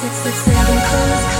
six, six, seven, close.